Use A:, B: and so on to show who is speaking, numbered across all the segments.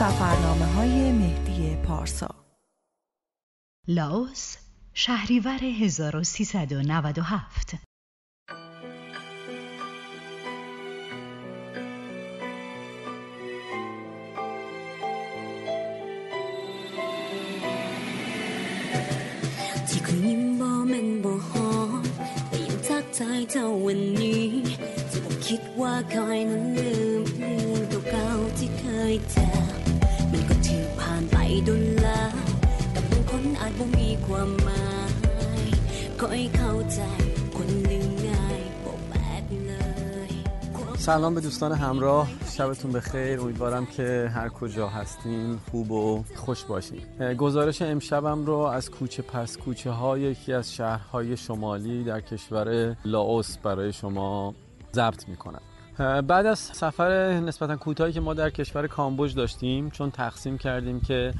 A: سفرنامه های مهدی پارسا.
B: لاوس شهریور 1397
C: 自佢染波明無可，你要則在就雲雨，自無揭話蓋能量，到交接佢走。 ดุลลากับบางคนอาจบ่มีความหมายคอยเข้าใจคนลืมง่ายบ่แปลกเลย
D: سلام به دوستان همراه شبتون بخیر امیدوارم که هر کجا هستین خوب و خوش باشین اه، گزارش امشبم رو از کوچه پس کوچه های یکی از شهرهای شمالی در کشور لاوس برای شما ضبط میکنم بعد از سفر نسبتا کوتاهی که ما در کشور کامبوج داشتیم چون تصمیم کردیم که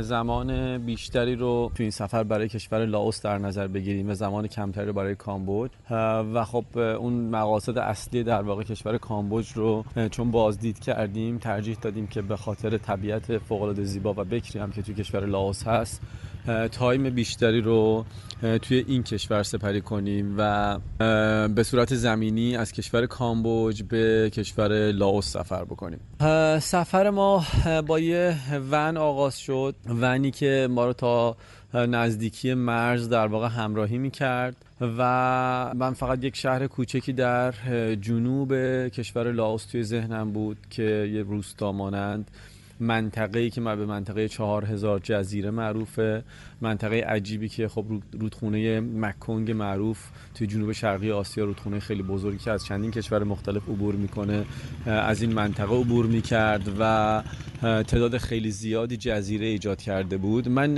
D: زمان بیشتری رو تو این سفر برای کشور لاوس در نظر بگیریم و زمان کمتری رو برای کامبوج. و خب اون مقاصد اصلی در واقع کشور کامبوج رو چون بازدید کردیم ترجیح دادیم که به خاطر طبیعت فوق العاده زیبا و بکری هم که تو کشور لاوس هست time بیشتری رو توی این کشور سپری کنیم و به صورت زمینی از کشور کامبوج به کشور لاوس سفر بکنیم. سفر ما با یه ون آغاز شد. ونی که ما رو تا نزدیکی مرز در واقع همراهی می کرد و من فقط یک شهر کوچکی در جنوب کشور لاوس توی ذهنم بود که یه روستا مانند منطقه ای که من به منطقه چهار هزار جزیره معروفه منطقه عجیبی که خب رودخونه مکونگ معروف توی جنوب شرقی آسیا رودخونه خیلی بزرگی که از چندین کشور مختلف عبور می‌کنه از این منطقه عبور می‌کرد و تعداد خیلی زیادی جزیره ایجاد کرده بود. من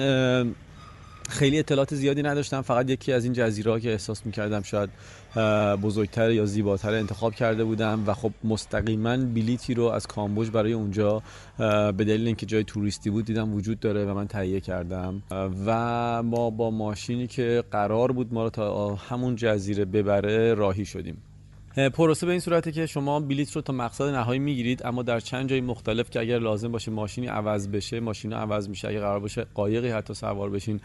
D: خیلی اطلاعات زیادی نداشتم. فقط یکی از این جزیره که احساس می‌کردم شاید بزرگتر یا زیباتر انتخاب کرده بودم و خب مستقیما بلیتی رو از کامبوج برای اونجا به دلیل اینکه جای توریستی بود دیدم وجود داره و من تهیه کردم. و ما با ماشینی که قرار بود ما رو تا همون جزیره ببره راهی شدیم. پروسه به این صورته که شما بلیت رو تا مقصد نهایی می‌گیرید اما در چند جای مختلف که اگر لازم باشه ماشینی عوض بشه ماشین عوض میشه. اگر قرار باشه قایقی حتی سوار بشین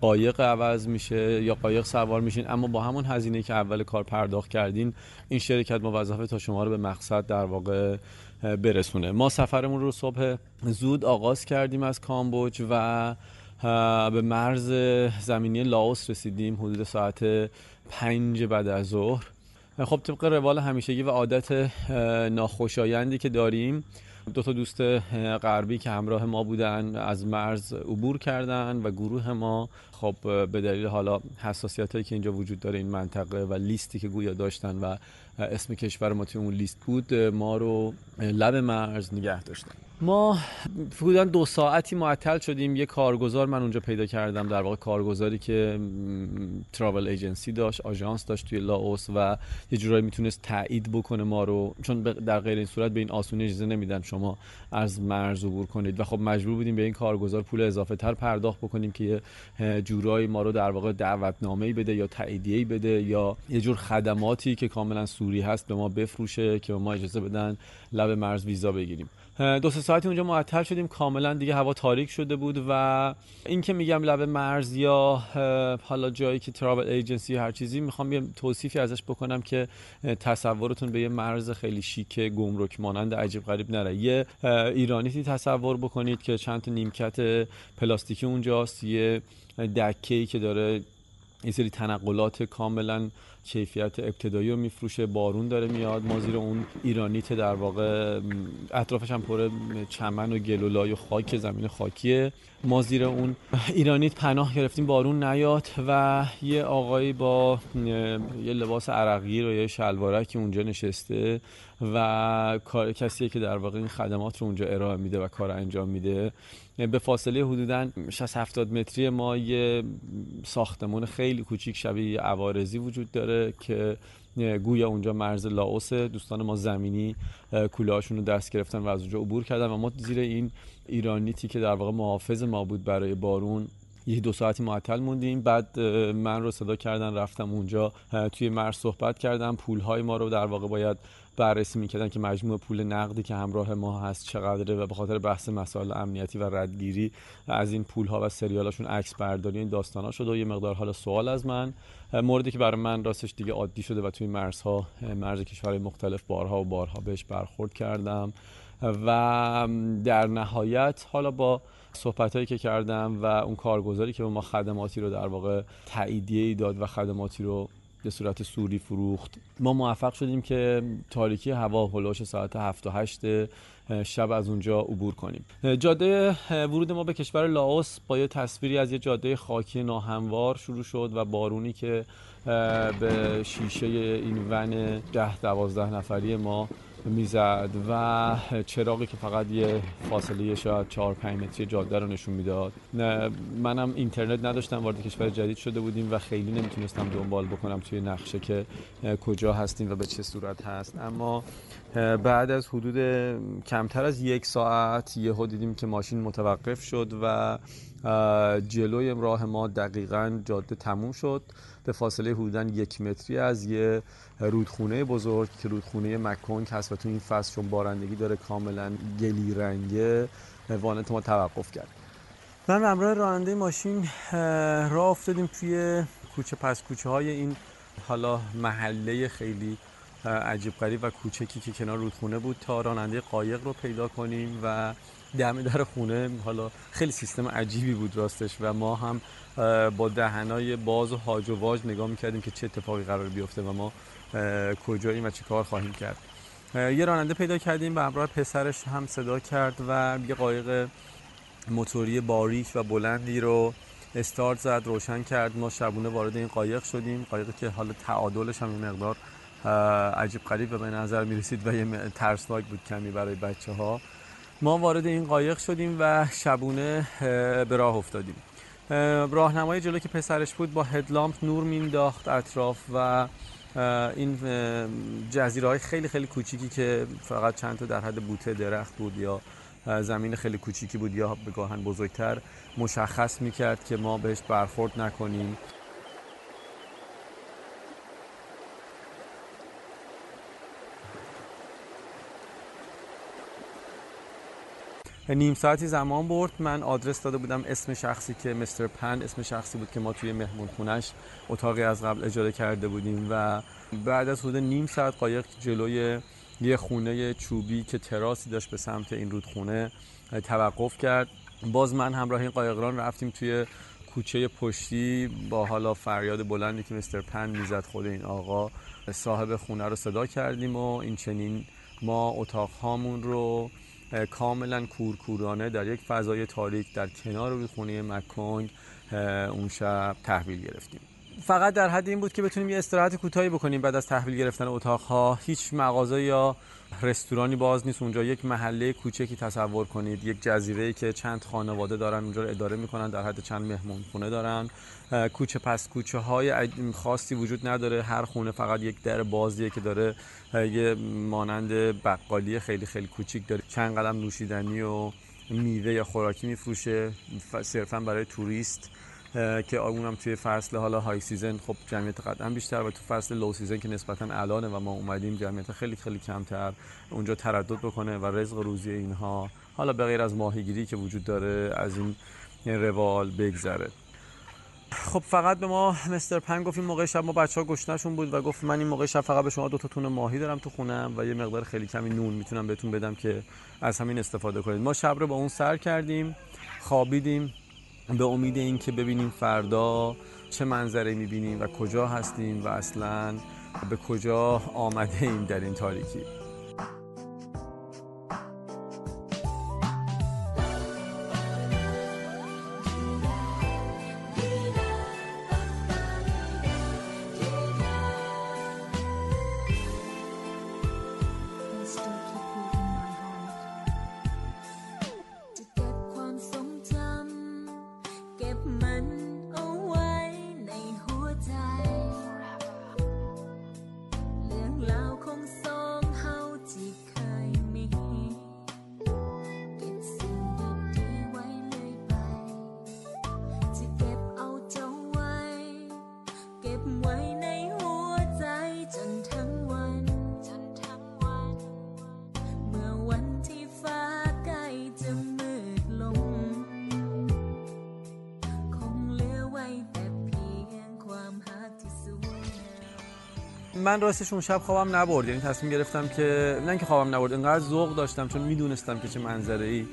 D: قایق عوض میشه یا قایق سوار میشین. اما با همون هزینه که اول کار پرداخت کردین این شرکت موظفه تا شما رو به مقصد در واقع برسونه. ما سفرمون رو صبح زود آغاز کردیم از کامبوج و به مرز زمینی لاوس رسیدیم حدود ساعت پنج بعد از ظهر. خب طبق روال همیشگی و عادت ناخوشایندی که داریم دو تا دوست غربی که همراه ما بودن از مرز عبور کردن و گروه ما خب به دلیل حالا حساسیت هایی که اینجا وجود داره این منطقه و لیستی که گویا داشتن و اسم کشور ما توی اون لیست بود ما رو لب مرز نگه داشتن. ما حدودا دو ساعتی معطل شدیم. یه کارگزار من اونجا پیدا کردم در واقع کارگزاری که تراول ایجنسی داشت آژانس داشت توی لاوس و یه جورایی می‌تونست تایید بکنه ما رو. چون در غیر این صورت به این آسونی اجازه نمیدن شما از مرز عبور کنید. و خب مجبور بودیم به این کارگزار پول اضافه تر پرداخت بکنیم که یه جورایی ما رو در واقع دعوتنامه‌ای بده یا تاییدیه‌ای بده یا یه جور خدماتی که کاملا سوری هست به ما بفروشه که ما اجازه بدن لب مرز ویزا بگیریم. دو سه ساعتی اونجا معطل شدیم. کاملا دیگه هوا تاریک شده بود و این که میگم لب مرز یا حالا جایی که ترابل ایجنسی هر چیزی می‌خوام یه توصیفی ازش بکنم که تصورتون به یه مرز خیلی شیک گمرک مانند عجیب غریب نره. یه ایرانیتی تصور بکنید که چند تا نیمکت پلاستیکی اونجاست. یه دکه‌ای که داره این سری تنقلات کاملا کیفیت ابتدایی رو میفروشه بارون داره میاد ما زیر اون ایرانیت در واقع اطرافش هم پر چمن و گل و لای و خاک زمین خاکیه. ما زیر اون ایرانیت پناه گرفتیم بارون نیاد و یه آقایی با یه لباس عرقی و یه شلوارکی اونجا نشسته و کار کسیه که در واقع این خدمات رو اونجا ارائه میده و کار انجام میده. به فاصله حدودا 60 70 متری ما یه ساختمون خیلی کوچیک شبیه عوارضی وجود داره که گویا اونجا مرز لاوس دوستان ما زمینی کولهاشون رو دست گرفتن و از اونجا عبور کردن و ما زیر این ایرانیتی که در واقع محافظ ما بود برای بارون. یه دو ساعتی معطل موندیم. بعد من رو صدا کردن رفتم اونجا توی مرز صحبت کردم. پول های ما رو در واقع باید بررسی می‌کردن که مجموع پول نقدی که همراه ما هست چقدره و به خاطر بحث مسائل امنیتی و ردگیری از این پول ها و سریالاشون عکس برداری این داستان ها شده و یه مقدار حالا سوال از من. موردی که برای من راستش دیگه عادی شده و توی مرزها مرز کشورهای مختلف بارها و بارها بهش برخورد کردم و در نهایت حالا با صحبت هایی که کردم و اون کارگزاری که به ما خدماتی رو در واقع تاییدیه داد و خدماتی رو به صورت سوری فروخت. ما موفق شدیم که تاریکی هوا هلوش ساعت 7 و 8 شب از اونجا عبور کنیم. جاده ورود ما به کشور لاوس با یه تصویری از یه جاده خاکی ناهموار شروع شد و بارونی که به شیشه این ون ده دوازده نفری ما می‌زد و چراغی که فقط یه فاصله شاید 4 5 متری جاده رو نشون می‌داد. منم اینترنت نداشتم وارد کشور جدید شده بودیم و خیلی نمی‌تونستم دنبال بکنم توی نقشه که کجا هستیم و به چه صورت هست. اما بعد از حدود کمتر از یک ساعت یهو دیدیم که ماشین متوقف شد و جلوی راه ما دقیقا جاده تموم شد. به فاصله حدودا یک متری از یه رودخونه بزرگ که رودخونه مکونگ هست و تو این فصل چون بارندگی داره کاملا گلی رنگه وانت ما توقف کرد من همراه راننده ماشین راه افتادیم توی کوچه پس کوچه های این حالا محله خیلی عجیب غریب و کوچکی که کنار رودخونه بود تا راننده قایق رو پیدا کنیم و دم در خونه حالا خیلی سیستم عجیبی بود راستش و ما هم با دهنای باز و هاج و واج نگاه می‌کردیم که چه اتفاقی قرار بیفته و ما کجاییم و چه کار خواهیم کرد. یه راننده پیدا کردیم به همراه پسرش هم صدا کرد و یه قایق موتوری باریک و بلندی رو استارت زد روشن کرد. ما شبونه وارد این قایق شدیم. قایقی که حالا تعادلش هم این مقدار عجیب قریب به نظر می رسید و یه ترسناک بود کمی برای بچه ها ما وارد این قایق شدیم و شبونه به راه افتادیم. راهنمای جلو که پسرش بود با هدلامپ نور مینداخت اطراف و این جزیره های خیلی خیلی کوچیکی که فقط چند تا در حد بوته درخت بود یا زمین خیلی کوچیکی بود یا به گاهن بزرگتر مشخص می‌کرد که ما بهش برخورد نکنیم. نیم ساعتی زمان برد. من آدرس داده بودم اسم شخصی که مستر پن اسم شخصی بود که ما توی مهمون خونش اتاقی از قبل اجاره کرده بودیم و بعد از حدود نیم ساعت قایق جلوی یه خونه چوبی که تراسی داشت به سمت این رودخونه توقف کرد. باز من همراه این قایقران رفتیم توی کوچه پشتی با حالا فریاد بلندی که مستر پن می‌زد خود این آقا. صاحب خونه رو صدا کردیم و این چنین ما اتاق هامون رو کاملا کورکورانه در یک فضای تاریک در کنار رودخونه مکونگ اون شب تحویل گرفتیم. فقط در حد این بود که بتونیم یه استراحت کوتاهی بکنیم بعد از تحویل گرفتن اتاقها. هیچ مغازه یا رستورانی باز نیست. اونجا یک محله کوچکی تصور کنید. یک جزیره که چند خانواده دارن اونجا رو اداره می‌کنن. در حد چند مهمون خونه دارن کوچه پس کوچه های خاصی وجود نداره. هر خونه فقط یک در بازیه که داره یه مانند بقالی خیلی خیلی کوچیک داره. چند قلم نوشیدنی و میوه یا خوراکی میفروشه. صرفا برای توریست. که اونم توی فصل حالا high season خب جمعیت قطعا بیشتر و تو فصل low season که نسبتا الانه و ما اومدیم جمعیت خیلی خیلی کمتر اونجا تردد بکنه و رزق روزی اینها حالا به غیر از ماهیگیری که وجود داره از این روال بگذره. خب فقط به ما مستر پن گفت این موقع شب ما بچه ها گشنشون بود و گفت من این موقع شب فقط به شما دو تا تون ماهی دارم تو خونم و یه مقدار خیلی کمی نون می‌تونم بهتون بدم که از همین استفاده کنید. ما شب رو با اون سر کردیم خوابیدیم. به امید اینکه ببینیم فردا چه منظره می‌بینیم و کجا هستیم و اصلا به کجا آمده ایم در این تاریکی. من راستش اون شب خوابم نبرد. یعنی تصمیم گرفتم که نه اینکه خوابم نبرد انقدر ذوق داشتم چون می‌دونستم که چه منظره ای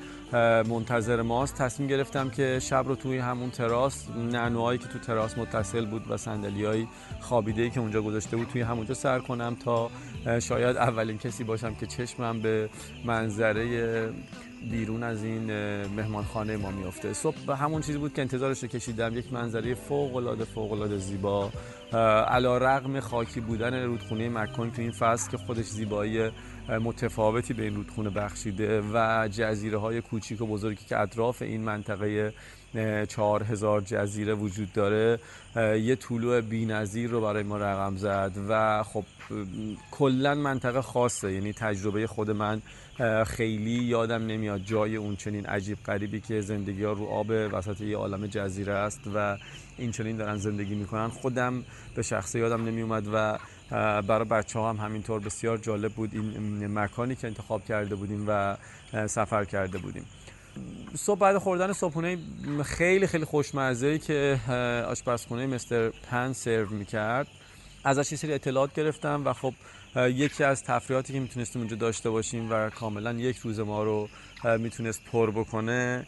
D: منتظر ماست. تصمیم گرفتم که شب رو توی همون تراس نعنوهایی که تو تراس متصل بود و صندلیای خوابیده ای که اونجا گذاشته بود توی همونجا سر کنم تا شاید اولین کسی باشم که چشمم به منظره بیرون از این مهمانخانه ما میفته صبح همون چیزی بود که انتظارش رو کشیدم. یک منظره فوق العاده فوق العاده زیبا. علا رغم خاکی بودن رودخونه مکن تو این فصل که خودش زیبایی متفاوتی به این رودخونه بخشیده و جزیره های کوچیک و بزرگی که اطراف این منطقه چهار هزار جزیره وجود داره یه طلوع بی‌نظیر رو برای ما رقم زد و خب کلا منطقه خاصه یعنی تجربه خود من خیلی یادم نمیاد جای اون چنین عجیب غریبی که زندگی ها رو آب وسط یه عالم جزیره است و این چنین دارن زندگی می‌کنن. خودم به شخصه یادم نمیومد و برای بچه هم همینطور بسیار جالب بود این مکانی که انتخاب کرده بودیم و سفر کرده بودیم. صبح بعد خوردن صبحونه خیلی خیلی خوشمزه که آشپزخونه مستر پن سرو می‌کرد. ازش یه سری اطلاعات گرفتم و خب یکی از تفریحاتی که می‌تونستیم اونجا داشته باشیم و کاملا یک روز ما رو می‌تونست پر بکنه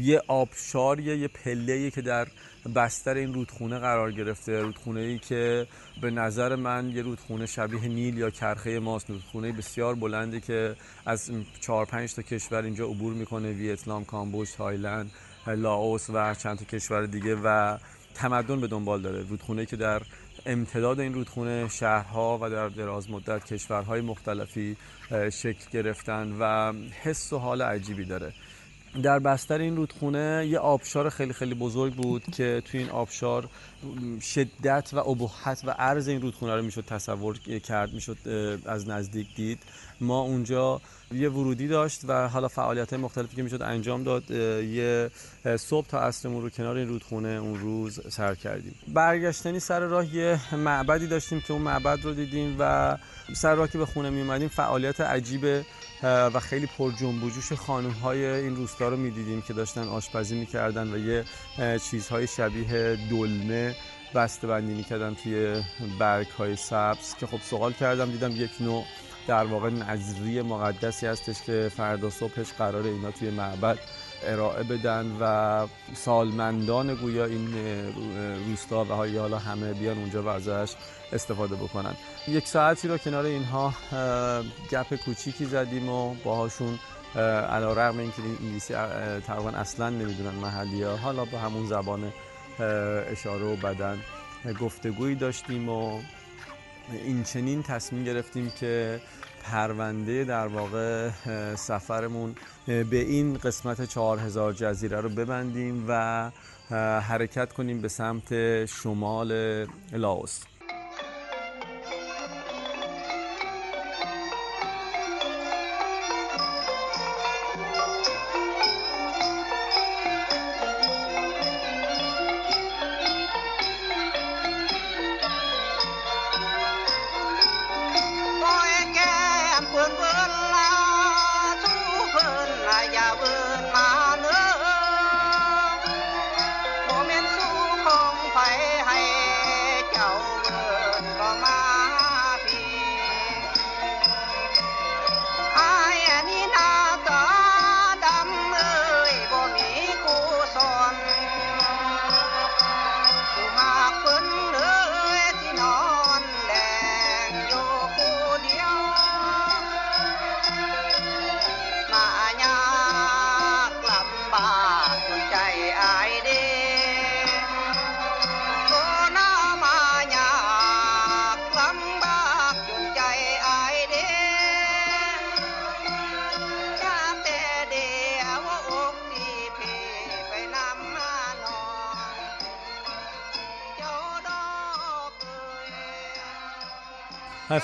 D: یه آبشاریه یه پله که در بستر این رودخونه قرار گرفته رودخونه ای که به نظر من یه رودخونه شبیه نیل یا کرخه ماست رودخونه بسیار بلندی که از چهار پنج تا کشور اینجا عبور می‌کنه ویتنام کامبوج تایلند لاوس و چند تا کشور دیگه و تمدن به دنبال داره. رودخونه که در امتداد این رودخونه شهرها و در دراز مدت کشورهای مختلفی شکل گرفتن و حس و حال عجیبی داره. در بستر این رودخونه یه آبشار خیلی خیلی بزرگ بود که توی این آبشار شدت و ابهت و عرض این رودخونه رو می‌شد تصور کرد می‌شد از نزدیک دید. ما اونجا یه ورودی داشت و حالا فعالیت های مختلفی که می‌شد انجام داد یه صبح تا اصرمون رو کنار این رودخونه اون روز سر کردیم. برگشتنی سر راه یه معبدی داشتیم که اون معبد رو دیدیم و سر راه که به خونه می اومدیم فعالیت عجیب و خیلی پر جنب و جوش خانم های این روستا رو می‌دیدیم که داشتن آشپزی می‌کردن و یه چیزهای شبیه دلمه بسته بندی می‌کردن توی برگ های سبز که خب سوال کردم دیدم یک نوع در واقع نظری مقدسی هستش که فردا صبحش قرار اینا توی معبد ارائه بدن و سالمندان گویا این روستا و حالا همه بیان اونجا و ازش استفاده بکنن. یک ساعتی رو کنار اینها گپ کوچیکی زدیم و باهاشون علا رقم این که انگلیسی تقریبا اصلا نمی‌دونن محلی ها حالا به همون زبان اشاره و بدن گفتگویی داشتیم و این چنین تصمیم گرفتیم که پرونده در واقع سفرمون به این قسمت 4000 جزیره رو ببندیم و حرکت کنیم به سمت شمال لاوس.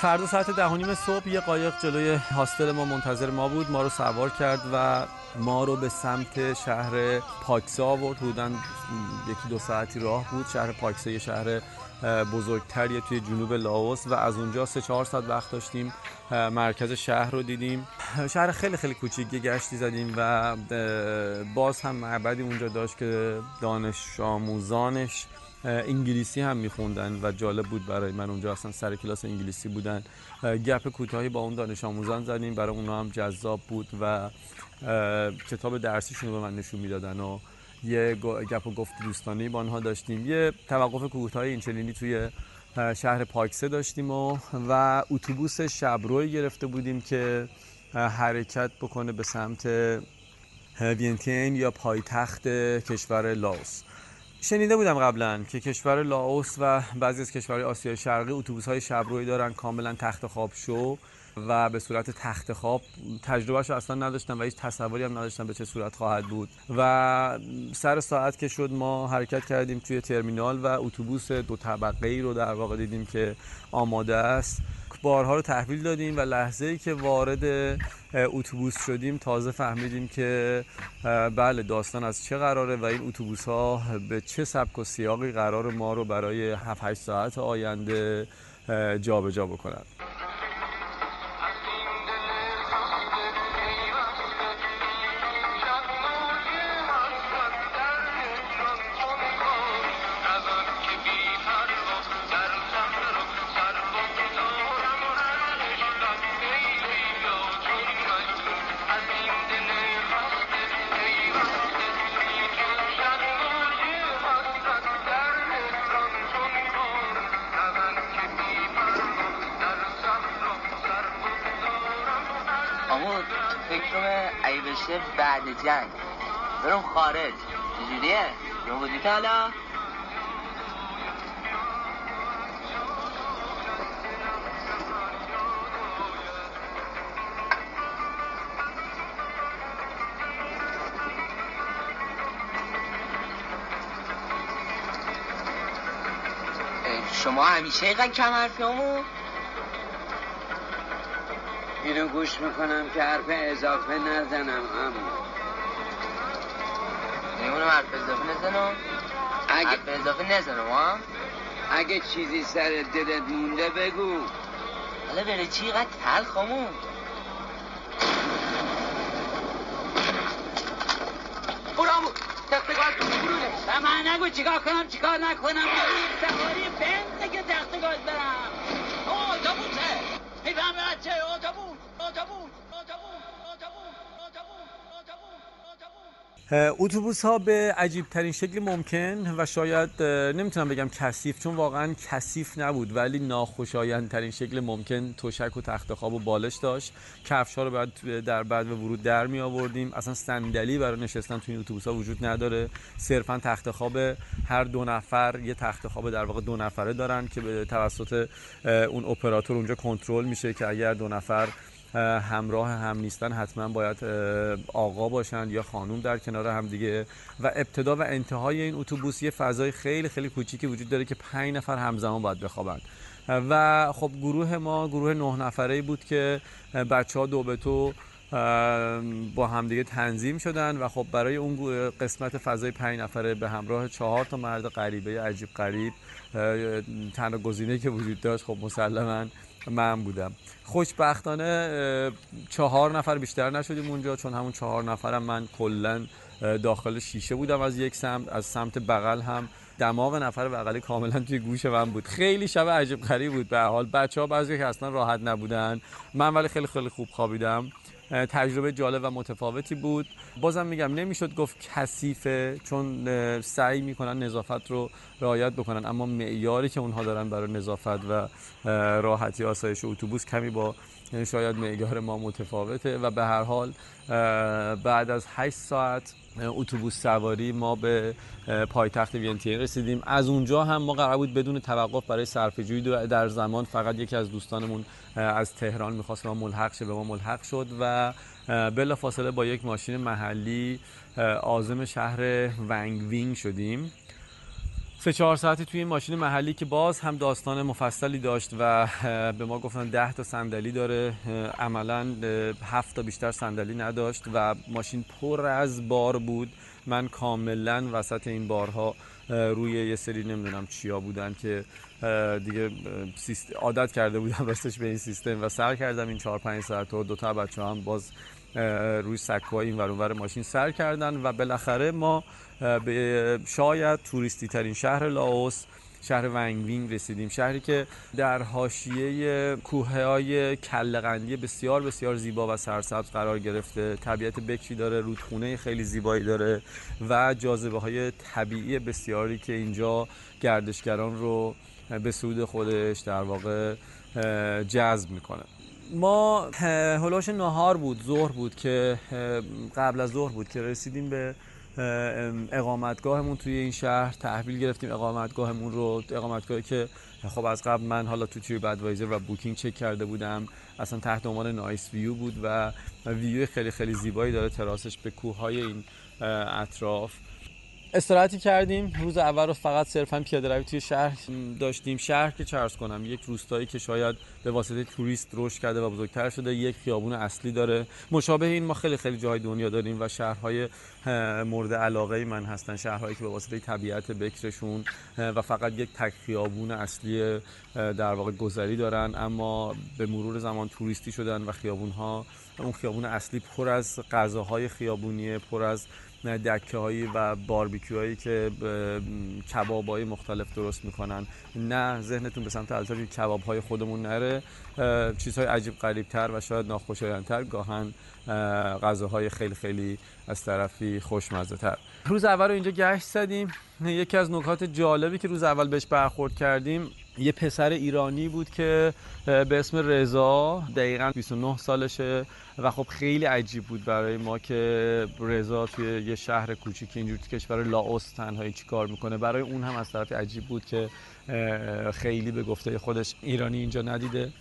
D: فردا ساعت ده صبح یه قایق جلوی هاستل ما منتظر ما بود. ما رو سوار کرد و ما رو به سمت شهر پاکسا آورد. حدودا یکی دو ساعتی راه بود. شهر پاکسا یه شهر بزرگتریه توی جنوب لاوس و از اونجا سه چهار ساعت وقت داشتیم مرکز شهر رو دیدیم. شهر خیلی خیلی کوچیک گشتی زدیم و باز هم معبدی اونجا داشت که دانش آموزانش انگلیسی هم میخوندن و جالب بود برای من. اونجا اصلا سر کلاس انگلیسی بودن. گپ کوتاهی با اون دانش آموزان زدیم. برای اونا هم جذاب بود و کتاب درسیشون رو به من نشون می‌دادن و یه گپ و گفت دوستانه با آنها داشتیم. یه توقف کوتاه اینچنینی توی شهر پاکسه داشتیم و و اتوبوس شبروی گرفته بودیم که حرکت بکنه به سمت وینتین یا پایتخت کشور لاوس. شنیده بودم قبلا که کشور لاوس و بعضی از کشورهای آسیای شرقی اتوبوس های شبروی دارن کاملا تخت خواب شو و به صورت تخت خواب تجربهش اصلا نداشتم و هیچ تصوری هم نداشتم به چه صورت خواهد بود. و سر ساعت که شد ما حرکت کردیم توی ترمینال و اتوبوس دو طبقه ای رو در واقع دیدیم که آماده است. بارها رو تحویل دادیم و لحظه ای که وارد اتوبوس شدیم تازه فهمیدیم که بله داستان از چه قراره و این اتوبوس ها به چه سبک و سیاقی قرار ما رو برای 7 8 ساعت آینده جابجا جا
B: بعد جنگ برم خارج چجوریه؟ رو بودی حالا؟ شما همیشه اینقدر کم حرفی
E: اینو گوش می‌کنم که حرف اضافه نزنم امو
B: میمونم حرف اضافه نزنم. اگه حرف اضافه نزنم ها
E: اگه چیزی سر دلت مونده بگو.
B: حالا بره چی؟ قد تلخمون برامو تختگاه تو برونه و من نگو چیکار کنم چیکار نکنم؟ سواری بنده که تختگاه برم. اتوبوسه می‌فهمی بچه؟ اتوبوس اتوبوس
D: اتوبوس ها به عجیب ترین شکل ممکن و شاید نمی‌تونم بگم کثیف چون واقعا کثیف نبود ولی ناخوشایند ترین شکل ممکن تشک و تخت خواب و بالش داشت. کفش ها رو بعد در بعد و ورود در می آوردیم اصلا صندلی برای نشستن توی اتوبوس ها وجود نداره. صرفا تخت خواب هر دو نفر یه تخت خواب در واقع دو نفره دارن که به توسط اون اپراتور اونجا کنترل میشه که اگر دو نفر همراه هم نیستن حتما باید آقا باشن یا خانوم در کنار هم دیگه. و ابتدا و انتهای این اتوبوس یه فضای خیلی خیلی کوچیکی وجود داره که پنج نفر همزمان باید بخوابن. و خب گروه ما گروه نه نفره بود که بچه ها دو به تو با همدیگه تنظیم شدن. و خب برای اون قسمت فضای پنج نفره به همراه چهار تا مرد غریبه عجیب غریب تنها گزینه که وجود داشت خب مسلما من بودم. خوشبختانه چهار نفر بیشتر نشدیم اونجا چون همون چهار نفرم من کلا داخل شیشه بودم از یک سمت از سمت بغل هم. دماغ نفر بغلی کاملا توی گوش من بود. خیلی شب عجیب غریب بود. به حال بچه ها بعضی که اصلا راحت نبودن. من ولی خیلی خیلی خوب خوابیدم. تجربه جالب و متفاوتی بود. بازم میگم نمی‌شد گفت کثیفه چون سعی می‌کنن نظافت رو رعایت بکنن. اما معیاری که اونها دارن برای نظافت و راحتی آسایش اتوبوس کمی با شاید معیار ما متفاوته و به هر حال بعد از 8 ساعت اتوبوس سواری ما به پایتخت وینتین رسیدیم. از اونجا هم ما قرار بود بدون توقف برای صرفه‌جویی در زمان فقط یکی از دوستانمون از تهران می‌خواست ما ملحق شه به ما ملحق شد و بلا فاصله با یک ماشین محلی آزم شهر ونگ وینگ شدیم. سه چهار ساعتی توی این ماشین محلی که باز هم داستان مفصلی داشت و به ما گفتن ده تا صندلی داره. عملا هفت تا بیشتر صندلی نداشت و ماشین پر از بار بود. من کاملا وسط این بارها روی یه سری نمی‌دونم چیا بودن که دیگه عادت کرده بودم راستش به این سیستم و سر کردم این چهار پنج ساعت و دوتا بچه هم باز روی سکوهای این ور ماشین سر کردن و بالاخره ما به شاید توریستی ترین شهر لاوس شهر ونگوینگ رسیدیم. شهری که در حاشیه کوه های کلقندی بسیار بسیار زیبا و سرسبز قرار گرفته. طبیعت بکری داره رودخونه خیلی زیبایی داره و جاذبه های طبیعی بسیاری که اینجا گردشگران رو به سود خودش در واقع جذب می‌کنه. ما هلاش نهار بود ظهر بود که قبل از ظهر بود که رسیدیم به اقامتگاهمون توی این شهر. تحویل گرفتیم اقامتگاهمون رو. اقامتگاهی که خب از قبل من حالا تو TripAdvisor و Booking چک کرده بودم. اصلا تحت عنوان nice view بود و ویو خیلی خیلی زیبایی داره تراسش به کوههای این اطراف. استراحتی کردیم. روز اول رو فقط صرفا پیاده روی توی شهر داشتیم. شهر که چرس کنم یک روستایی که شاید به واسطه توریست رشد کرده و بزرگتر شده یک خیابون اصلی داره. مشابه این ما خیلی خیلی جاهای دنیا داریم و شهرهای مورد علاقه من هستن. شهرهایی که به واسطه طبیعت بکرشون و فقط یک تک خیابون اصلی در واقع گذری دارن. اما به مرور زمان توریستی شدن و خیابون ها اون خیابون اصلی پر از غذاهای خیابونیه پر از دکه هایی و باربیکیو هایی که کباب های مختلف درست می‌کنن. نه ذهنتون به سمت البته کباب های خودمون نره. چیزهای عجیب قریب تر و شاید ناخوشایندتر گاهن غذاهای خیلی خیلی از طرفی خوشمزه تر روز اول رو اینجا گشت زدیم. یکی از نکات جالبی که روز اول بهش برخورد کردیم یه پسر ایرانی بود که به اسم رضا دقیقا 29 سالشه و خب خیلی عجیب بود برای ما که رضا توی یه شهر کوچیک اینجور تو کشور لاوس تنهایی چی کار می‌کنه. برای اون هم از طرف عجیب بود که خیلی به گفته خودش ایرانی اینجا ندیده.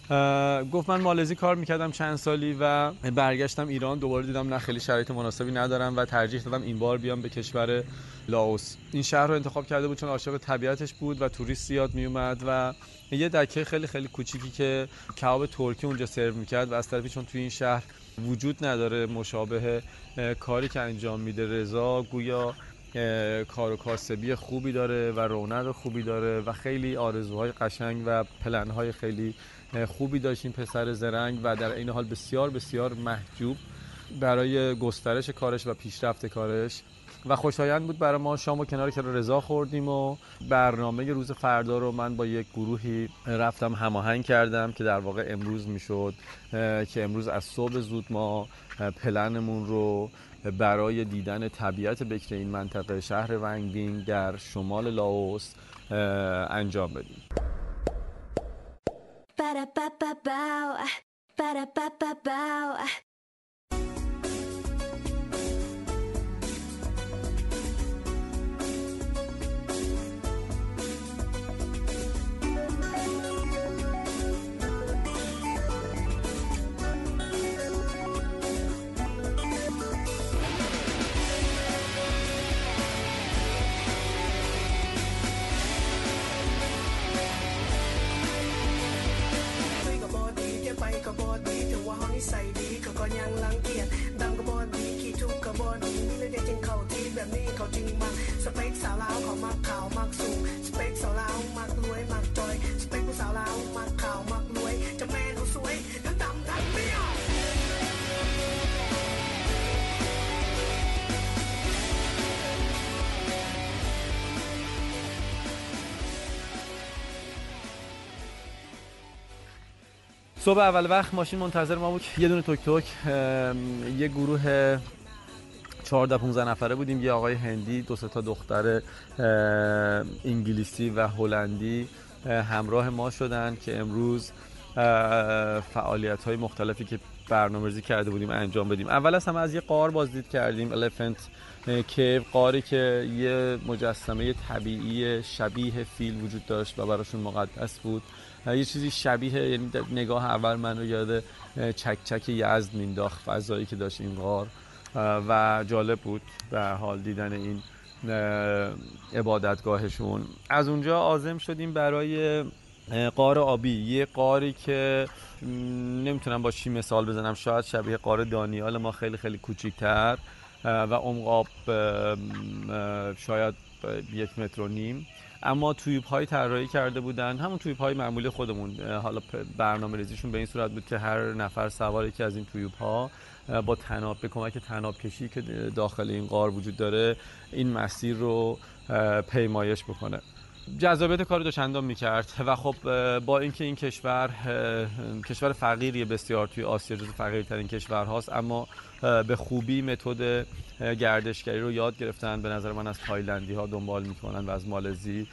D: گفت من مالزی کار می‌کردم چند سالی و برگشتم ایران. دوباره دیدم نه خیلی شرایط مناسبی ندارم و ترجیح دادم این بار بیام به کشور لاوس. این شهر رو انتخاب کرده بود چون عاشق طبیعتش بود و توریست زیاد میومد و یه دکه خیلی خیلی کوچیکی که کباب ترکی اونجا سرو می‌کرد و از طرفی چون توی این شهر وجود نداره مشابه کاری که انجام میده رضا گویا کار و کاسبی خوبی داره و رونق خوبی داره و خیلی آرزوهای قشنگ و پلنهای خیلی خوبی داشت این پسر زرنگ و در این حال بسیار بسیار محجوب برای گسترش کارش و پیشرفت کارش. و خوشایند بود برای ما شام و کنار که رضا خوردیم و برنامه روز فردا رو من با یک گروهی رفتم هماهنگ کردم که در واقع امروز می‌شد که امروز از صبح زود ما پلنمون رو برای دیدن طبیعت بکر این منطقه شهر ونگدینگ در شمال لاوس انجام بدیم.
F: ก็บอดีแต่ว่าห้องนี้ใส่ดีเขาก็ยังลังเกียจดำก็บอดีขี้ทุกก็บอดีนี่เลยเด็กจริงเขาที่แบบนี้เขาจริงมาสเปคสาวลาวเขามักขาวมักสูงสเปคสาวลาวมักรวยมักจอยสเปคผู้สาวลาวมักขาวมัก
D: صبح اول وقت ماشین منتظر ما بود. یه دونه توک توک یه گروه 14 15 نفره بودیم. یه آقای هندی دو تا دختر انگلیسی و هلندی همراه ما شدن که امروز فعالیت های مختلفی که برنامه‌ریزی کرده بودیم انجام بدیم. اول از همه از یه قار بازدید کردیم الفنت کیو قاری که یه مجسمه طبیعی شبیه فیل وجود داشت و براشون مقدس بود. یه چیزی شبیه یعنی نگاه اول من رو یاد چک چک یزد مینداخت فضایی که داشت این غار و جالب بود به حال دیدن این عبادتگاهشون. از اونجا آزم شدیم برای قار آبی. یه قاری که نمی‌تونم با چی مثال بزنم شاید شبیه قار دانیال ما خیلی خیلی کوچیکتر و عمق شاید یک متر و نیم. اما تویپ های طراحی کرده بودن. همون تویپ های معمولی خودمون. حالا برنامه ریزیشون به این صورت بود که هر نفر سوار یکی از این تویپ ها با تناب به کمک تناب کشی که داخل این قار وجود داره این مسیر رو پیمایش بکنه. جذابیت کار دوچندان می‌کرد و خب با اینکه این کشور کشور فقیری بسیار توی آسیا جزو فقیرترین کشور هاست اما به خوبی متد گردشگری رو یاد گرفتن به نظر من از تایلندی ها دنبال می‌کنن و از مالزی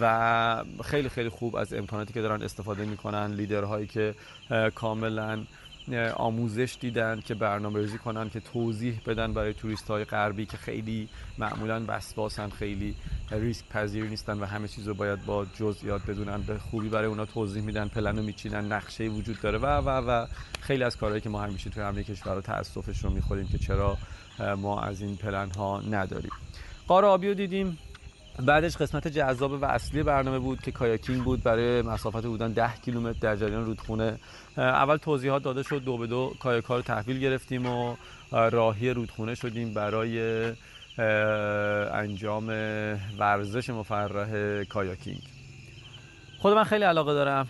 D: و خیلی خیلی خوب از امکاناتی که دارن استفاده می‌کنن لیدرهایی که کاملا آموزش دیدن که برنامه ریزی کنن که توضیح بدن برای توریست های غربی که خیلی معمولا وسواسن خیلی ریسک پذیر نیستن و همه چیز رو باید با جزئیات بدونن. به خوبی برای اونا توضیح میدن پلن رو میچینن نقشه وجود داره و و و خیلی از کارهایی که ما همیشه توی همه کشور رو تاسفش رو می‌خوریم که چرا ما از این پلن ها نداریم. قار آبی رو دیدیم. بعدش قسمت جذاب و اصلی برنامه بود که کایاکینگ بود برای مسافت بودن 10 کیلومتر در جریان رودخونه. اول توضیحات داده شد دو به دو کایاکا رو تحویل گرفتیم و راهی رودخونه شدیم برای انجام ورزش مفرح کایاکینگ. خود من خیلی علاقه دارم.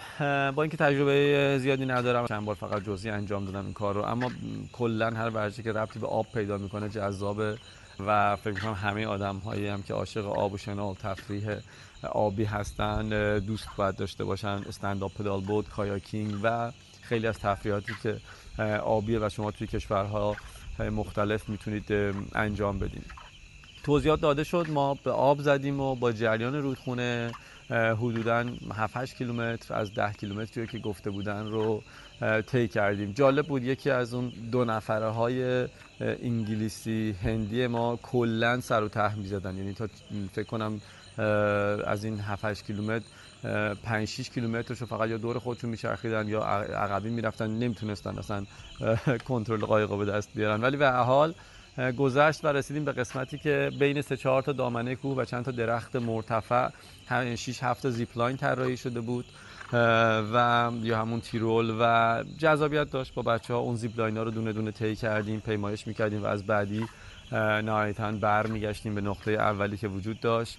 D: با اینکه تجربه زیادی ندارم چند بار فقط جزئی انجام دادم این کار رو اما کلا هر ورزشی که ربطی به آب پیدا می‌کنه جذابه و فکر کنم همه آدم هایی هم که عاشق آب و شنا و تفریح آبی هستن دوست باید داشته باشن. استنداپ پدال بود کایاکینگ و خیلی از تفریحاتی که آبیه و شما توی کشورها مختلف می‌تونید انجام بدید توضیحات داده شد. ما به آب زدیم و با جریان رودخونه حدودا 7 کیلومتر از 10 کیلومتری که گفته بودن رو طی کردیم. جالب بود یکی از اون دو نفره های انگلیسی هندی ما کلا سر و ته می‌زدن. یعنی تا فکر کنم از این 7 کیلومتر 5 6 کیلومترش فقط یا دور خودشون میچرخیدن یا عقبی می‌رفتن. نمی‌تونستن اصلا کنترل قایق به دست بیارن. ولی به حال گذشت و رسیدیم به قسمتی که بین سه چهار تا دامنه کوه و چند تا درخت مرتفع 6 7 زیپلاین طراحی شده بود. و یا همون تیرول و جذابیت داشت با بچه ها اون ها رو دونه دونه طی کردیم پیمایش می‌کردیم و از بعدی نهایتا بر میگشتیم به نقطه اولی که وجود داشت.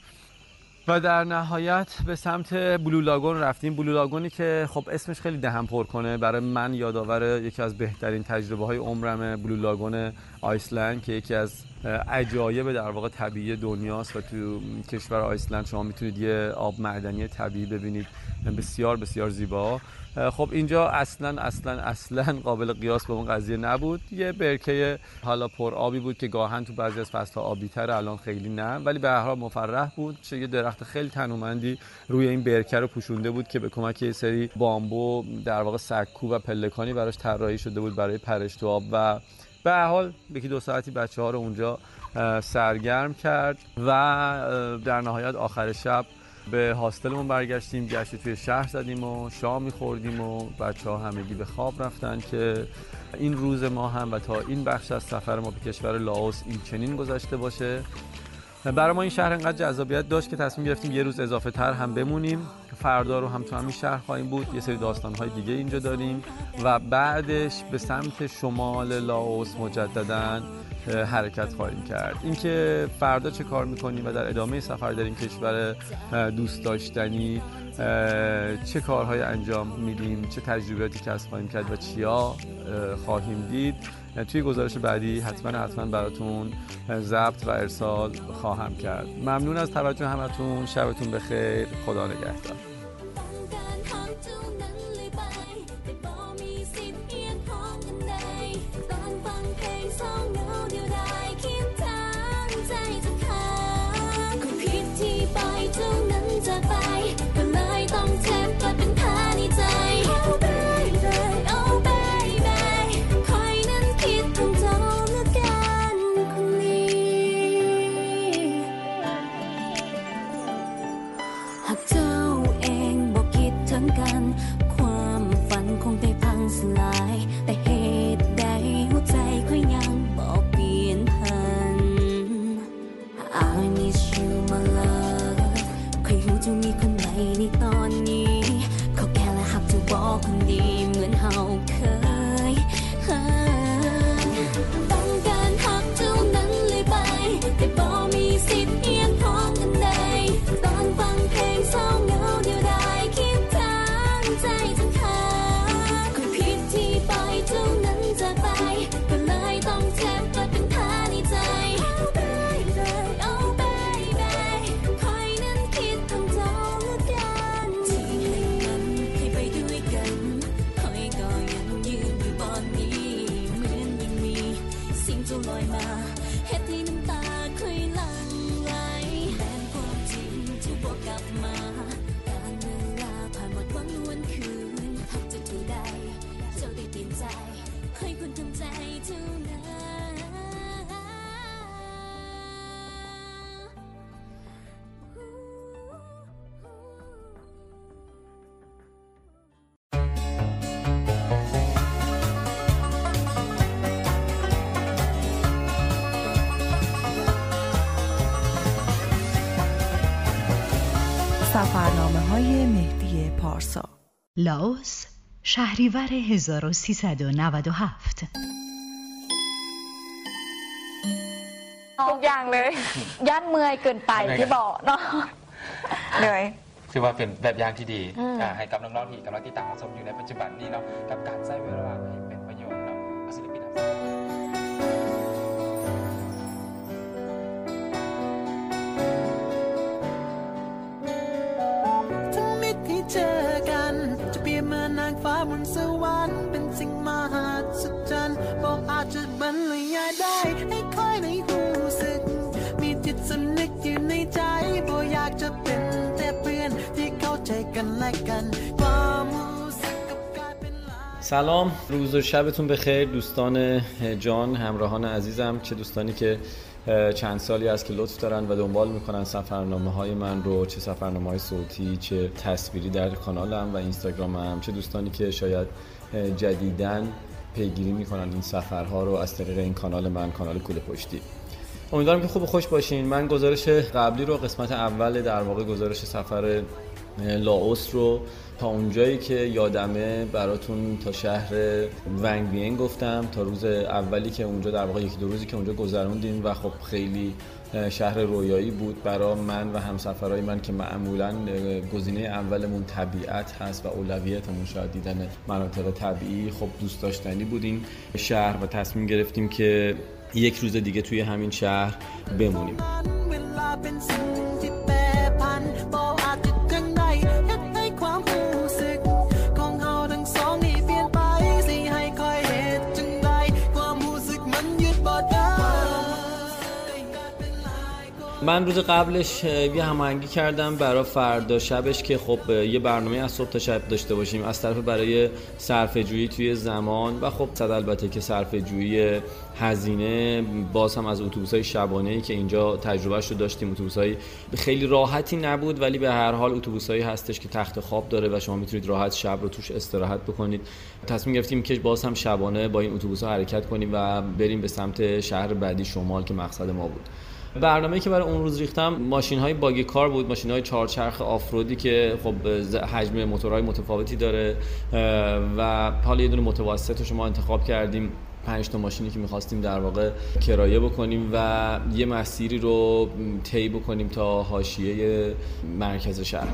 D: و در نهایت به سمت بلو لاگون رفتیم. بلو لاگونی که خب اسمش خیلی دهم پر کنه. برای من یادآور یکی از بهترین تجربه های عمرمه بلو لاگون آیسلند که یکی از عجایب در واقع طبیعی دنیاست. و تو کشور آیسلند شما می‌تونید یه آب معدنی طبیعی ببینید. بسیار بسیار زیبا. خب اینجا اصلا اصلا اصلا قابل قیاس به اون قضیه نبود. یه برکه حالا پر آبی بود که گاهن تو بعضی از فصل‌ها آبی تر الان خیلی نه. ولی به هر حال مفرح بود. چه یه درخت خیلی تنومندی روی این برکه رو پوشونده بود که به کمک یه سری بامبو در واقع سکو و پلکانی براش طراحی شده بود برای پرش تو آب و به هر حال یکی دو ساعتی بچه ها رو اونجا سرگرم کرد و در نهایت آخر شب به هاستلمون برگشتیم گشتی توی شهر زدیم و شام میخوردیم و بچه ها همگی به خواب رفتن که این روز ما هم و تا این بخش از سفر ما به کشور لاوس این چنین گذشته باشه. برای ما این شهر انقدر جذابیت داشت که تصمیم گرفتیم یه روز اضافه تر هم بمونیم. فردا رو هم تو همین شهر خواهیم بود. یه سری داستان های دیگه اینجا داریم. و بعدش به سمت شمال لاوس مجددا حرکت خواهیم کرد. اینکه فردا چه کار می‌کنیم و در ادامه سفر در این کشور دوست داشتنی چه کارهای انجام میدیم چه تجربیاتی کسب خواهیم کرد و چیا خواهیم دید. توی گزارش بعدی حتما حتما براتون ضبط و ارسال خواهم کرد. ممنون از توجه همتون. شبتون بخیر. خدا نگهدار.
G: لاوس شهریور 1397
H: ทุกอย่างเลย ย่านเมื่อยเกินไปที่บอกเนาะเหนื่อย
I: ถือว่าเป็นแบบอย่างที่ดีอ่าให้กับน้องๆที่กำลังติดตามรับชมอยู่ในปัจจุบันนี้เนาะกับการใช้เวลาให้เป็นประโยชน์เนาะเอาศิลปิน
J: จจะบรรยายได้ ให้คอยในหูสึก มีจิตสำนึกอยู่ในใจบอกอยากจะเป็นแต่เพื่อนที่เข้าใจกันและกัน ความรู้สึกกับกลายเป็นลาย
D: سلام روز و شبتون بخیر دوستان جان همراهان عزیزم چه دوستانی که چند سالی است که لطف دارن و دنبال میکنن سفرنامه های من رو چه سفرنامه های صوتی چه تصویری در کانالم و اینستاگرامم چه دوستانی که شاید جدیدن پیگیری می‌کنن این سفرها رو از طریق این کانال من کانال کوله پشتی. امیدوارم که خوب و خوش باشین. من گزارش قبلی رو قسمت اول در واقع گزارش سفر لاوس رو تا اونجایی که یادمه براتون تا شهر ونگ گفتم. تا روز اولی که اونجا در واقع یکی دو روزی که اونجا گذروندیم و خب خیلی شهر رویایی بود برای من و همسفرهای من که معمولا گزینه اولمون طبیعت هست و اولویتمون شاید دیدن مناطق طبیعی. خب دوست داشتنی بود این شهر و تصمیم گرفتیم که یک روز دیگه توی همین شهر بمونیم. من روز قبلش یه هماهنگی کردم برای فردا شبش که خب یه برنامه از صبح تا شب داشته باشیم. از طرف برای صرفه جویی توی زمان و خب صد البته که صرفه جویی هزینه. باز هم از اتوبوس های شبانه ای که اینجا تجربهش رو داشتیم. اتوبوس های خیلی راحتی نبود ولی به هر حال اتوبوس هایی هستش که تخت خواب داره و شما می‌تونید راحت شب رو توش استراحت بکنید. تصمیم گرفتیم که باز هم شبانه با این اتوبوس ها حرکت کنیم و بریم به سمت شهر بعدی شمال که مقصد ما بود. برنامه که برای اون روز ریختم ماشین های کار بود ماشین های چهارچرخ آفرودی که خب حجم موتورهای متفاوتی داره و حالا یه دونه متوسط رو شما انتخاب کردیم پنج تا ماشینی که می‌خواستیم در واقع کرایه بکنیم و یه مسیری رو طی بکنیم تا حاشیه مرکز شهر.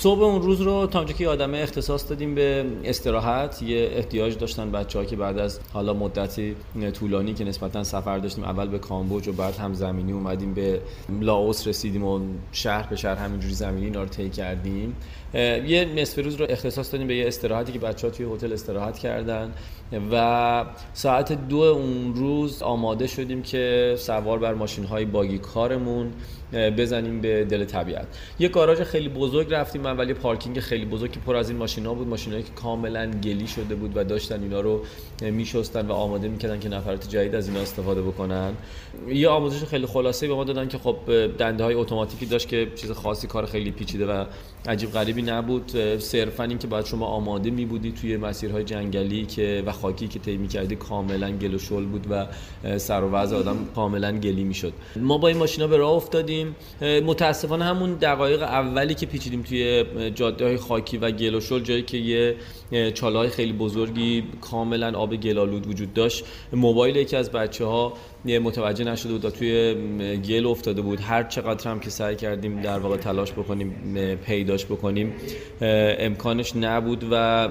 D: صبح اون روز رو تا اونجا که آدمه اختصاص دادیم به استراحت یه احتیاج داشتن بچه ها که بعد از حالا مدتی طولانی که نسبتا سفر داشتیم اول به کامبوج و بعد هم زمینی اومدیم به لاوس رسیدیم و شهر به شهر همینجوری زمینی طی کردیم. یه نصف روز رو اختصاص دادیم به یه استراحتی که بچه ها توی هتل استراحت کردن و ساعت دو اون روز آماده شدیم که سوار بر ماشین های باگی کارمون بزنیم به دل طبیعت. یه گاراژ خیلی بزرگ رفتیم من ولی پارکینگ خیلی بزرگ که پر از این ماشینا بود ماشینایی که کاملا گلی شده بود و داشتن اینا رو میشستن و آماده می‌کردن که نفرات جدید از اینا استفاده بکنن. یه آموزش خیلی خلاصه به ما دادن که خب دنده های اتوماتیکی داشت که چیز خاصی کار خیلی پیچیده و عجیب غریبی نبود. صرفا این که باید شما آماده می بودی توی مسیرهای جنگلی که و خاکی که طی می‌کردی کاملا گل و شل بود و سر و وضع آدم کاملا گلی می‌شد. ما با این ماشینا به راه افتادیم. متاسفانه همون دقایق اولی که پیچیدیم توی جاده های خاکی و گل و شل جایی که یه چاله خیلی بزرگی کاملا آب گلالود وجود داشت. موبایل یکی از بچه ها متوجه نشده بود و توی گل افتاده بود. هر چقدر هم که سعی کردیم در واقع تلاش بکنیم پیداش بکنیم امکانش نبود و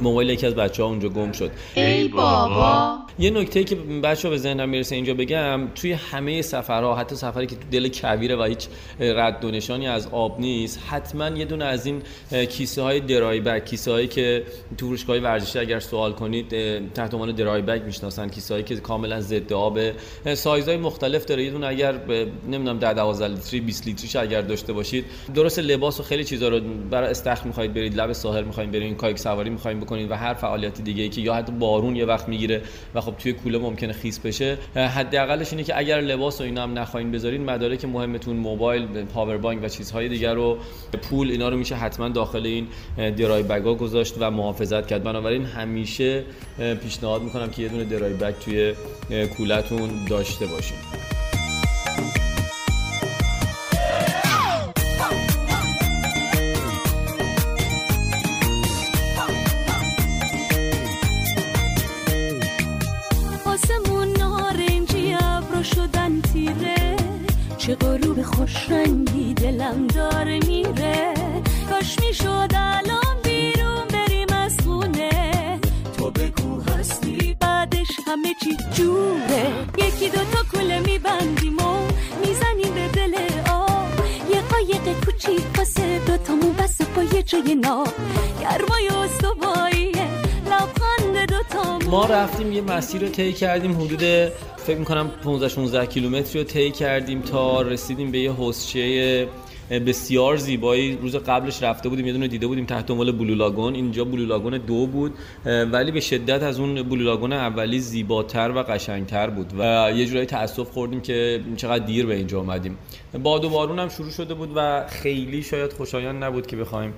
D: موبایل یکی از بچه ها اونجا گم شد.
H: ای بابا.
D: یه نکته که بچه ها به ذهنم می‌رسه اینجا بگم توی همه سفرها حتی سفری که تو دل کویره و هیچ رد و نشانی از آب نیست حتما یه دونه از این کیسه های درای بک کیسه هایی که تو فروشگاه ورزشی اگر سوال کنید تحت عنوان درای بک می‌شناسن کیسه هایی که کاملا ضد آب. سایزهای مختلف داره. یه دونه اگر نمی‌دونم 10 12 لیتری 20 لیتریش اگر داشته باشید درست لباس و خیلی چیزا رو برای استخر می‌خواید برید لب ساحل می‌خواید برید کایک سواری می‌خواید بکنید و هر فعالیت دیگه ای که یا حتی بارون یه وقت می‌گیره و خب توی کوله ممکنه خیس بشه حداقلش اینه که اگر لباس و اینا هم نخواین بذارین مدارک مهمتون موبایل پاور بانک و چیزهای دیگر رو پول اینا رو میشه حتما داخل این درای بگا گذاشت و محافظت کرد. بنابراین همیشه پیشنهاد می‌کنم که یه دونه درای بگ توی کولتون داشته باشین.
C: خوش رنگی دلم داره میره. کاش می‌شد الان بیرون بریم از خونه. تو بگو هستی بعدش همه چی جوره. یکی دوتا کله میبندیم و می‌زنیم به دل آب. یه قایق کوچیک واسه دوتامون بس با یه جای ناب. گرمای دوتامون
D: ما رفتیم یه مسیر رو طی کردیم حدود فکر می‌کنم 15 16 کیلومتری رو طی کردیم تا رسیدیم به یه حوضچه بسیار زیبایی. روز قبلش رفته بودیم یه دونه دیده بودیم تحت عنوان بلو لاگون. اینجا بلو لاگون دو بود ولی به شدت از اون بلو لاگون اولی زیباتر و قشنگتر بود و یه جورایی تاسف خوردیم که چقدر دیر به اینجا اومدیم. باد و بارون هم شروع شده بود و خیلی شاید خوشایند نبود که بخوایم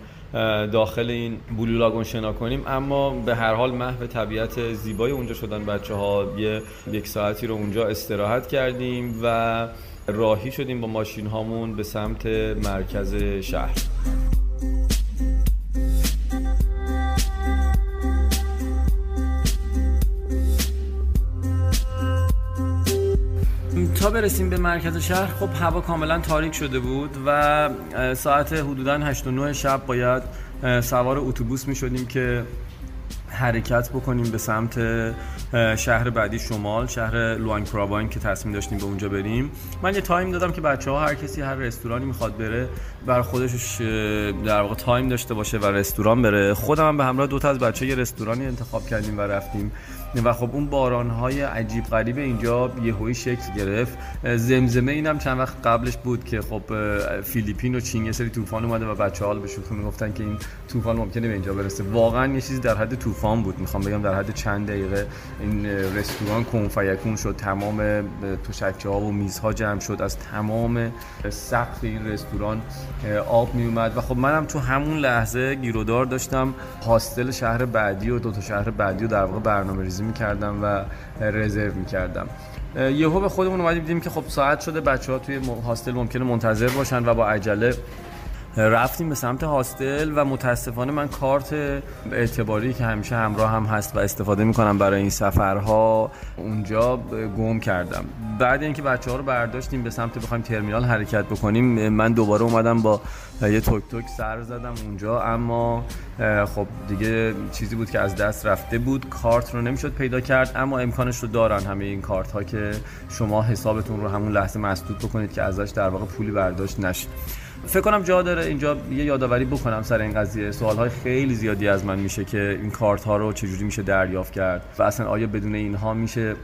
D: داخل این بلو لاگون شنا کنیم. اما به هر حال محو طبیعت زیبای اونجا شدن بچه ها یه یک ساعتی رو اونجا استراحت کردیم و راهی شدیم با ماشین هامون به سمت مرکز شهر. تا برسیم به مرکز شهر خب هوا کاملا تاریک شده بود و ساعت حدودا 8 و 9 شب باید سوار اتوبوس می شدیم که حرکت بکنیم به سمت شهر بعدی شمال شهر لوانگ پرابانگ که تصمیم داشتیم به اونجا بریم. من یه time دادم که بچه ها هر کسی هر رستورانی می‌خواد بره بر خودش در واقع time داشته باشه و رستوران بره. خودم هم به همراه دو تا از بچه یه رستورانی انتخاب کردیم و رفتیم. و خب اون باران های عجیب غریب اینجا یهویی شکل گرفت. زمزمه اینم چند وقت قبلش بود که خب فیلیپین و چین یه سری طوفان اومده و بچه ها به شوخی می‌گفتن که این طوفان ممکنه به اینجا برسه. واقعا یه چیزی در حد طوفان بود. می‌خوام بگم در حد چند دقیقه این رستوران کنفیکون شد تمام تشکچه ها و میزها جمع شد. از تمام سقف این رستوران آب می اومد و خب منم تو همون لحظه گیرودار داشتم. هاستل شهر بعدی و دو تا شهر بعدی رو در واقع برنامه ریزی می‌کردم و رزرو می‌کردم. یهو به خودمون اومدیم دیدیم که خب ساعت شده بچه ها توی هاستل ممکنه منتظر باشن و با عجله رفتیم به سمت هاستل و متاسفانه من کارت اعتباری که همیشه همراه هم هست و استفاده می‌کنم برای این سفرها اونجا گم کردم. بعد اینکه بچه ها رو برداشتیم به سمت بخوایم ترمینال حرکت بکنیم من دوباره اومدم با یه توک توک سر زدم اونجا اما خب دیگه چیزی بود که از دست رفته بود. کارت رو نمی‌شد پیدا کرد اما امکانش رو دارن همه این کارت ها که شما حسابتون رو همون لحظه مسدود بکنید که ازش در واقع پولی برداشت نشه. فکر کنم جا داره اینجا یه یادآوری بکنم سر این قضیه. سوال های خیلی زیادی از من میشه که این کارت ها رو چجوری میشه دریافت کرد و اصلا آیا بدون اینها میشه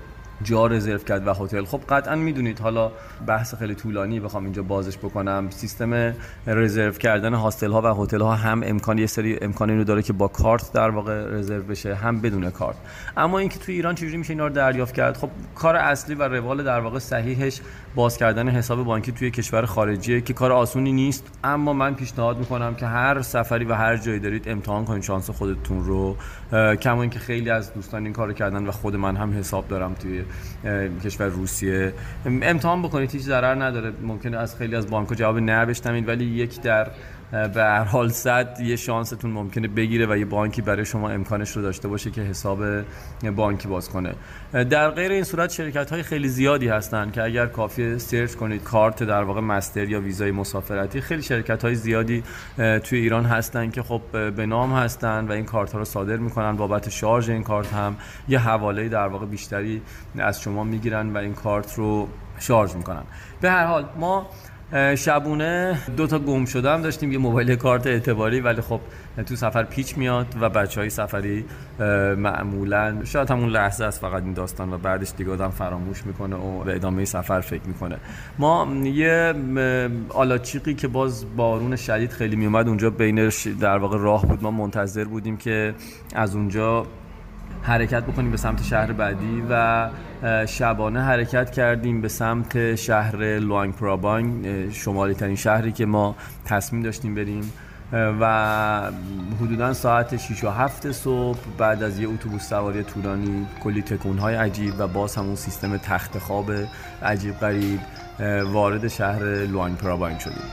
D: جا رزرو کرد و هتل. خب قطعا می‌دونید حالا بحث خیلی طولانی بخوام اینجا بازش بکنم. سیستم رزرو کردن هاستل ها و هتل ها هم امکان یه سری امکانی رو داره که با کارت در واقع رزرو بشه هم بدون کارت. اما اینکه تو ایران چجوری میشه اینا رو دریافت کرد؟ خب کار اصلی و روال در واقع صحیحش باز کردن حساب بانکی توی کشور خارجیه که کار آسونی نیست. اما من پیشنهاد می‌کنم که هر سفری و هر جایی دارید امتحان کنید شانس خودتون رو. کما اینکه خیلی از دوستان این کارو کردن و خود من هم حساب دارم توی کشور روسیه. امتحان بکنید هیچ ضرر نداره. ممکنه از خیلی از بانک جواب نه بشنوید ولی یک در به هر حال صد یه شانستون ممکنه بگیره و یه بانکی برای شما امکانش رو داشته باشه که حساب بانکی باز کنه. در غیر این صورت شرکت های خیلی زیادی هستن که اگر کافی search کنید کارت در واقع مستر یا ویزای مسافرتی خیلی شرکت های زیادی توی ایران هستن که خب به نام هستن و این کارت ها رو صادر می‌کنن. بابت شارژ این کارت هم یه حواله در واقع بیشتری از شما می‌گیرن و این کارت رو شارژ می‌کنن. به هر حال ما شبونه دو تا گم شده هم داشتیم یه موبایل کارت اعتباری ولی خب تو سفر پیچ میاد و بچه های سفری معمولا شاید همون لحظه است فقط این داستان و بعدش دیگه آدم فراموش می‌کنه و به ادامه سفر فکر می‌کنه. ما یه آلاچیقی که باز بارون شدید خیلی میومد اونجا بین در واقع راه بود. ما منتظر بودیم که از اونجا حرکت بکنیم به سمت شهر بعدی و شبانه حرکت کردیم به سمت شهر لوانگ پرابانگ شمالی ترین شهری که ما تصمیم داشتیم بریم. و حدودا ساعت 6 و 7 صبح بعد از یه اتوبوس سواری طولانی کلی تکونهای عجیب و باز همون سیستم تخت خواب عجیب غریب وارد شهر لوانگ پرابانگ شدیم.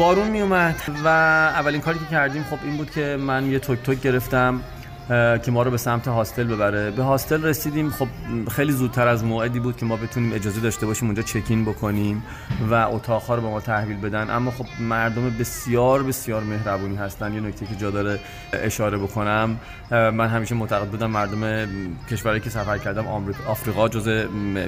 D: بارون می اومد و اولین کاری که کردیم خب این بود که من یه توک توک گرفتم. که ما رو به سمت هاستل ببره. به هاستل رسیدیم. خب خیلی زودتر از موعدی بود که ما بتونیم اجازه داشته باشیم اونجا چکین بکنیم و اتاقها رو به ما تحویل بدن. اما خب مردم بسیار بسیار مهربونی هستن. یه نکته که جا داره اشاره بکنم. من همیشه معتقد بودم مردم کشوری که سفر کردم آفریقا جز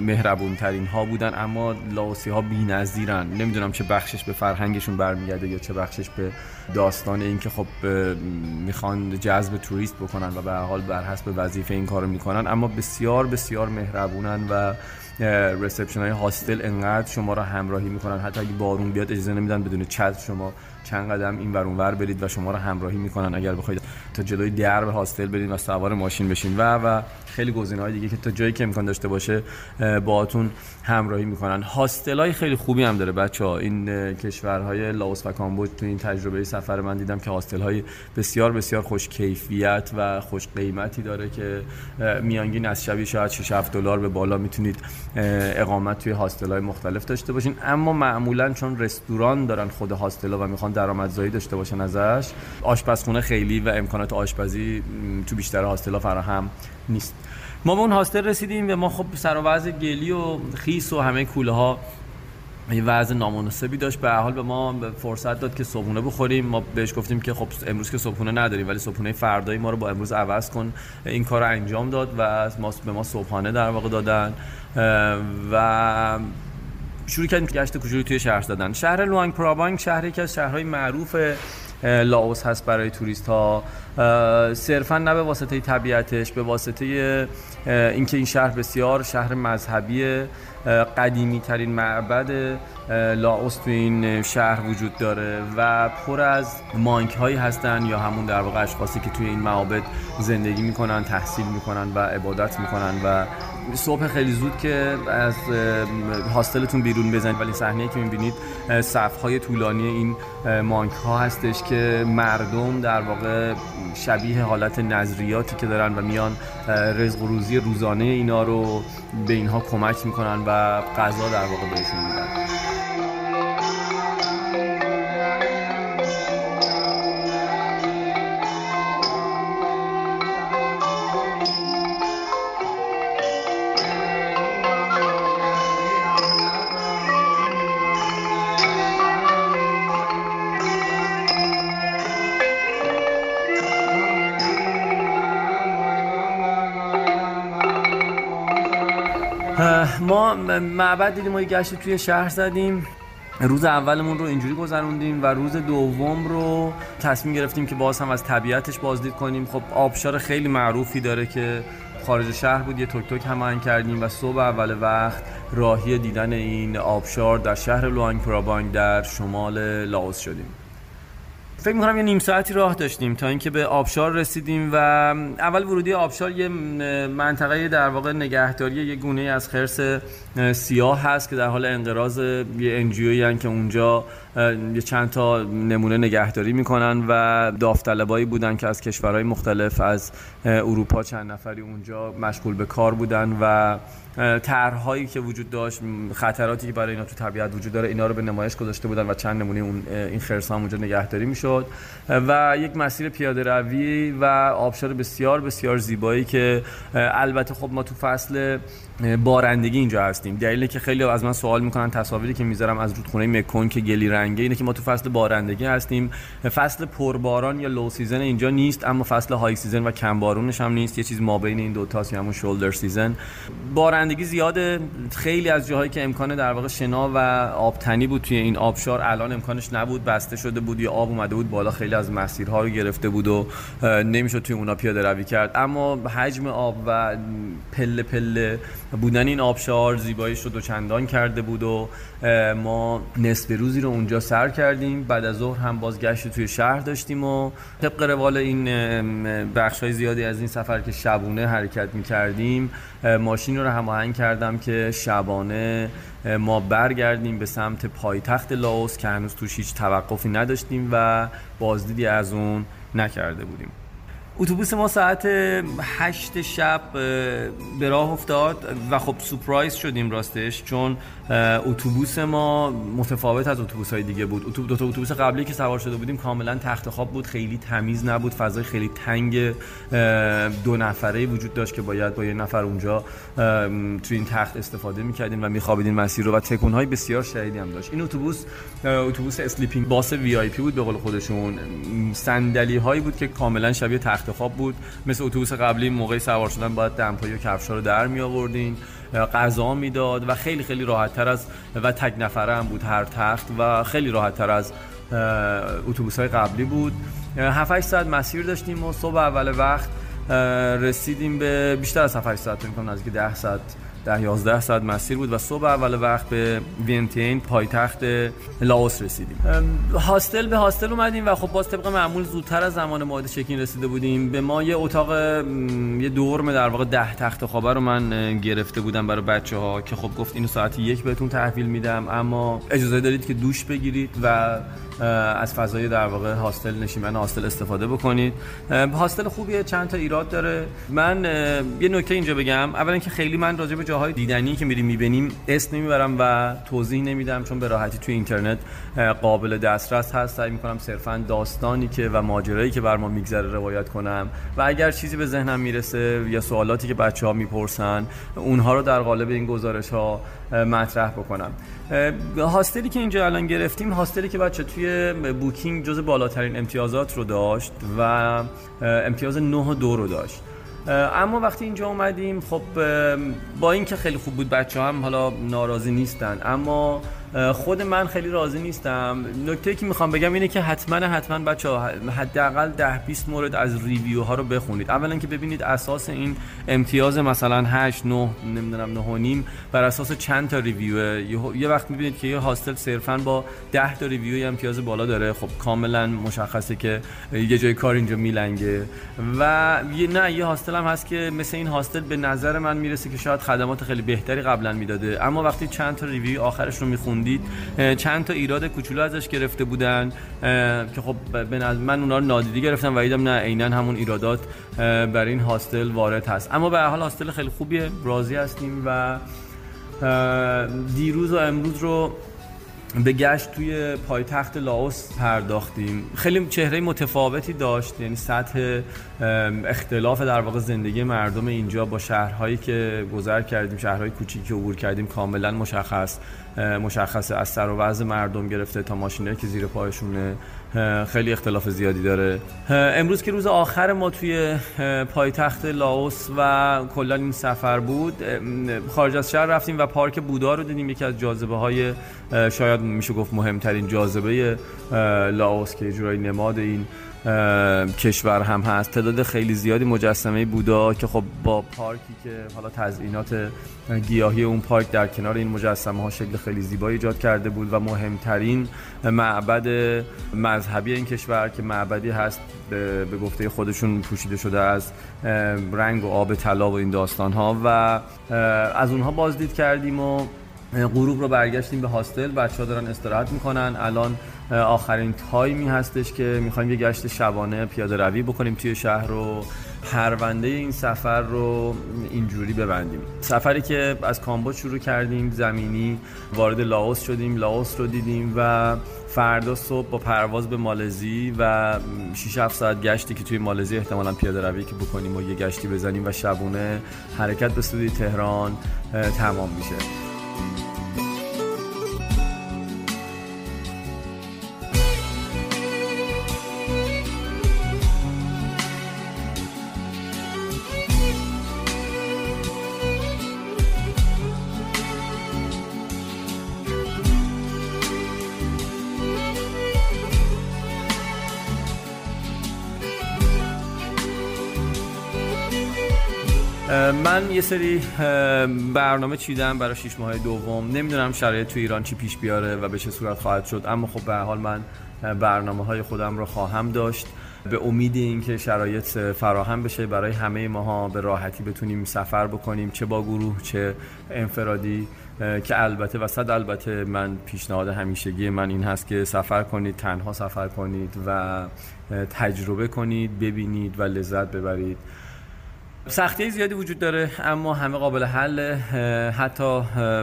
D: مهربون ترین ها بودن اما لاوسی ها بی‌نظیرن. نمی‌دونم چه بخشش به فرهنگشون برمیگرده یا چه بخشش به داستان اینکه خب می‌خوان جذب توریست بکنن. و به حال بر حسب وظیفه این کارو می‌کنن. اما بسیار بسیار مهربونن و رسپشن های هاستل انقدر شما را همراهی می‌کنن. حتی اگه بارون بیاد اجازه نمیدن بدون چت شما چند قدم این ور ور برید و شما رو همراهی می‌کنن. اگر بخواید تا جلوی درب هاستل برید و سوار ماشین بشین. و و خیلی های دیگه که تا جایی که امکان داشته باشه باهاتون همراهی می‌کنن. هاستل های خیلی خوبی هم داره بچه ها این کشورهای لاوس و کامبوج تو این تجربه سفر من دیدم که هاستل های بسیار بسیار خوش کیفیت و خوش قیمتی داره که میانگین از شبی شاید 6 7 دلار به بالا می‌تونید اقامت توی هاستل های مختلف داشته باشین. اما معمولا چون رستوران دارن خود هاستل و می‌خوان درآمدزایی داشته باشن ازش. آشپزخونه خیلی و امکانات آشپزی تو بیشتر هاستل فراهم نیست. ما به اون هاستل رسیدیم و ما خب سر و گلی و خیس و همه کوله ها یه وضع نامناسبی داشت. به حال به ما فرصت داد که صبحونه بخوریم. ما بهش گفتیم که خب امروز که صبحونه نداریم ولی صبحونه فردایی ما رو با امروز عوض کن. این کار رو انجام داد و ما به ما صبحانه در واقع دادن. و شروع کردیم گشت کوچولی توی شهر دادن. شهر لوانگ پرابانگ شهری که از شهرهای معروف لاوس هست برای توریست ها صرفا نه به واسطه طبیعتش به واسطه اینکه این شهر بسیار شهر مذهبی قدیمی ترین معبد لاوس تو این شهر وجود داره و پر از مانک هایی هستن یا همون در واقع اشخاصی که توی این معابد زندگی می‌کنن تحصیل می‌کنن و عبادت می‌کنن و صبح خیلی زود که از هاستلتون بیرون بزنید ولی صحنه که می‌بینید صف های طولانی این مانک ها هستش که مردم در واقع شبیه حالت نظریاتی که دارن و میان رزق روزی روزانه اینا رو به اینها کمک می‌کنن و غذا در واقع بهشون میدن. معبد دیدیم ما گشت توی شهر زدیم. روز اولمون رو اینجوری گذروندیم و روز دوم رو تصمیم گرفتیم که باز هم از طبیعتش بازدید کنیم. خب آبشار خیلی معروفی داره که خارج شهر بود یه توک توک هم کردیم و صبح اول وقت راهی دیدن این آبشار در شهر لوانگ پرابانگ در شمال لاوس شدیم. فکر می‌کنم یه نیم ساعتی راه داشتیم تا اینکه به آبشار رسیدیم و اول ورودی آبشار یه منطقه در واقع نگهداری یه گونه از خرس سیاه هست که در حال انقراض یه انجیوی که اونجا یه چند تا نمونه نگهداری می‌کنن و داوطلبایی بودن که از کشورهای مختلف از اروپا چند نفری اونجا مشغول به کار بودن و طرحهایی که وجود داشت خطراتی که برای اینا تو طبیعت وجود داره اینا رو به نمایش گذاشته بودن و چند نمونه اون این خرسان اونجا نگهداری می‌شد. و یک مسیر پیاده روی و آبشار بسیار بسیار زیبایی که البته خب ما تو فصل بارندگی اینجا هستیم. دلیلی که خیلی از من سوال می‌کنن تصاویری که می‌ذارم از رودخونه مکونگ که گلی رنگه اینه که ما تو فصل بارندگی هستیم. فصل پرباران یا low season اینجا نیست اما فصل high season و کم بارونش هم نیست یه چیز ما بین این دو تاست همون shoulder season بارندگی زیاده. خیلی از جاهایی که امکان در واقع شنا و آبتنی بود توی این آبشار الان امکانش نبود. بسته شده بود یا آب اومده بود بالا خیلی از مسیرها رو گرفته بود و نمی‌شد توی اونا پیاده روی کرد. اما حجم آب و پله پله بودن این آبشار زیباییش رو دوچندان کرده بود و ما نصف روزی رو اونجا سر کردیم. بعد از ظهر هم بازگشت توی شهر داشتیم و طبق روال این بخش های زیادی از این سفر که شبونه حرکت می کردیم ماشین رو هماهنگ کردم که شبانه ما برگردیم به سمت پایتخت لاوس که هنوز توش هیچ توقفی نداشتیم و بازدیدی از اون نکرده بودیم. اتوبوس ما ساعت هشت شب به راه افتاد و خب سپرایز شدیم راستش چون اتوبوس ما متفاوت از اتوبوس های دیگه بود. دو تا اتوبوس قبلی که سوار شده بودیم کاملا تخت خواب بود خیلی تمیز نبود فضای خیلی تنگ دو نفره وجود داشت که باید با یه نفر اونجا توی این تخت استفاده می‌کردیم و میخوابیدیم مسیر رو و تکون های بسیار شدیدی هم داشت. این اتوبوس اتوبوس sleeping bus VIP بود به قول خودشون. صندلی هایی بود که کاملا شبیه تخت خواب بود. مثل اتوبوس قبلی موقع سوار شدن باید دمپایی و کفشا رو در می آوردین غذا می‌داد و خیلی خیلی راحت تر از و تک نفره هم بود هر تخت و خیلی راحت تر از اتوبوس های قبلی بود. 7 ساعت مسیر داشتیم و صبح اول وقت رسیدیم به بیشتر از 7 ساعت فکر نزدیک 10 ساعت ده 11 ساعت مسیر بود و صبح اول وقت به وینتین پایتخت لاوس رسیدیم. هاستل به هاستل اومدیم و خب باز طبق معمول زودتر از زمان موعد چکین رسیده بودیم. به ما یه اتاق یه دورم در واقع ده تخت خوابه رو من گرفته بودم برای بچه ها که خب گفت اینو ساعت یک بهتون تحویل میدم اما اجازه دارید که دوش بگیرید و از فضای در واقع هاستل نشیمن هاستل استفاده بکنید. هاستل خوبیه چند تا ایراد داره. من یه نکته اینجا بگم. اولا که خیلی من راجع به جاهای دیدنی که میریم می‌بینیم اسم نمی‌برم و توضیح نمیدم چون به راحتی توی اینترنت قابل دسترس هست. سعی می‌کنم صرفا داستانی که و ماجرایی که بر ما میگذره روایت کنم. و اگر چیزی به ذهنم می‌رسه یا سوالاتی که بچه ها می‌پرسن اونها رو در قالب این گزارش ها مطرح بکنم. هاستلی که اینجا الان گرفتیم هاستلی که بچه توی بوکینگ جز بالاترین امتیازات رو داشت و امتیاز 9 و 2 رو داشت. اما وقتی اینجا اومدیم خب با اینکه خیلی خوب بود بچه هم حالا ناراضی نیستن اما خود من خیلی راضی نیستم. نکته که می‌خوام بگم اینه که حتما حتما بچه ها حداقل 10 20 مورد از ریویو ها رو بخونید. اولا که ببینید اساس این امتیاز مثلا 8 9 نمی‌دونم 9 و نیم بر اساس چند تا ریویو. یه وقت می‌بینید که یه هاستل صرفا با 10 تا review امتیاز بالا داره. خب کاملا مشخصه که یه جای کار اینجا میلنگه. و یه نه یه hostel هم هست که مثل این hostel به نظر من می‌رسه که شاید خدمات خیلی بهتری قبلا می‌داده. اما وقتی چند تا review آخرش رو میخون خوندید چند تا ایراد کوچولو ازش گرفته بودن که خب به من اونا رو نادیده گرفتم و دیدم نه عینا همون ایرادات بر این hostel وارد هست. اما به حال hostel خیلی خوبیه راضی هستیم و دیروز و امروز رو به گشت توی پایتخت لاوس پرداختیم. خیلی چهره متفاوتی داشت یعنی سطح اختلاف در واقع زندگی مردم اینجا با شهرهایی که گذر کردیم شهرهای کوچیکی که عبور کردیم کاملا مشخص. مشخصه از سر و وضع مردم گرفته تا ماشینایی که زیر پایشونه. خیلی اختلاف زیادی داره. امروز که روز آخر ما توی پایتخت لاوس و کلا این سفر بود خارج از شهر رفتیم و پارک بودا رو دیدیم. یکی از جاذبه های شاید میشه گفت مهمترین جاذبه لاوس که جورایی نماد این کشور هم هست. تعداد خیلی زیادی مجسمه بودا که خب با پارکی که حالا تزئینات گیاهی اون پارک در کنار این مجسمه ها شکل خیلی زیبایی ایجاد کرده بود و مهمترین معبد مذهبی این کشور که معبدی هست به گفته خودشون پوشیده شده از رنگ و آب طلا و این داستان ها و از اونها بازدید کردیم و غروب رو برگشتیم به هاستل. بچه ها دارن استراحت می‌کنن. الان آخرین تایمی هستش که می‌خوایم یه گشت شبانه پیاده روی بکنیم توی شهر رو پرونده این سفر رو اینجوری ببندیم. سفری که از کامبوج شروع کردیم زمینی وارد لاوس شدیم لاوس رو دیدیم و فردا صبح با پرواز به مالزی و 6 7 ساعت گشتی که توی مالزی احتمالا پیاده روی که بکنیم و یه گشتی بزنیم و شبونه حرکت به سوی تهران تمام میشه. سری برنامه چیدم برای شیش ماه دوم. نمی‌دونم شرایط تو ایران چی پیش بیاره و به چه صورت خواهد شد اما خب به حال من برنامه های خودم رو خواهم داشت. به امید اینکه شرایط فراهم بشه برای همه ماها به راحتی بتونیم سفر بکنیم چه با گروه چه انفرادی که البته و صد البته من پیشنهاد همیشگی من این هست که سفر کنید تنها سفر کنید و تجربه کنید ببینید و لذت ببرید. سختی زیادی وجود داره اما همه قابل حل. حتی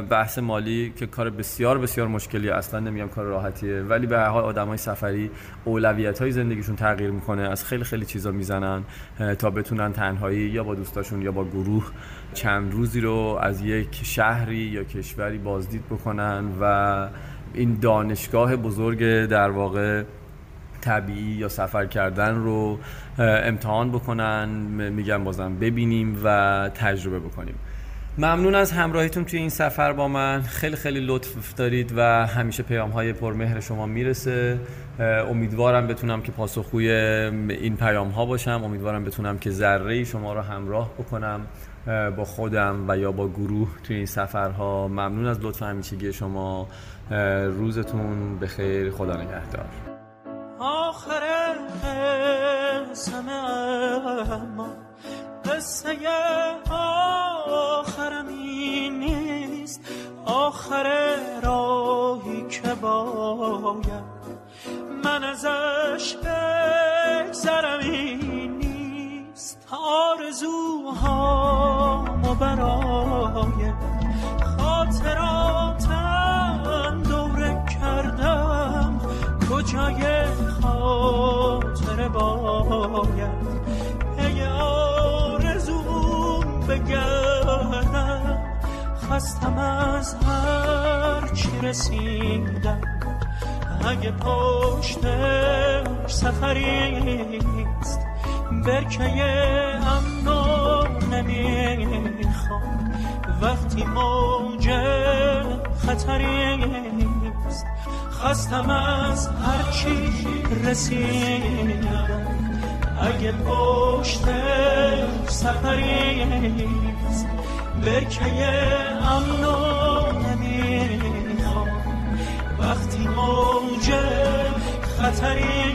D: بحث مالی که کار بسیار بسیار مشکلی اصلا نمیگم کار راحتیه ولی به هر حال آدمای سفری اولویت های زندگیشون تغییر می‌کنه از خیلی خیلی چیزا می‌زنن تا بتونن تنهایی یا با دوستاشون یا با گروه چند روزی رو از یک شهری یا کشوری بازدید بکنن و این دانشگاه بزرگ در واقع طبیعی یا سفر کردن رو امتحان بکنن میگم بازم ببینیم و تجربه بکنیم. ممنون از همراهیتون توی این سفر با من. خیلی خیلی لطف دارید و همیشه پیام های پرمهر شما می‌رسه. امیدوارم بتونم که پاسخگوی این پیام ها باشم. امیدوارم بتونم که ذره شما رو همراه بکنم با خودم و یا با گروه توی این سفرها. ممنون از لطف همیشگی شما. روزتون بخیر. خدا نگهدار.
J: آخر همه اما قصه آخرم این نیست. آخر راهی که باید من ازش بگذرم این نیست. آرزوهامو برای خاطراتم دوره کردم. کجای خاطر باید. پی آرزوم بگردم. خستم از هر چی رسیدم. اگه پشت سفریست برکه امنو نمی‌خوام. وقتی موج خطریست خستم از هر چی رسیدم. اگه پشت سفریست برکه امنو نمی‌خوام. وقتی موج خطری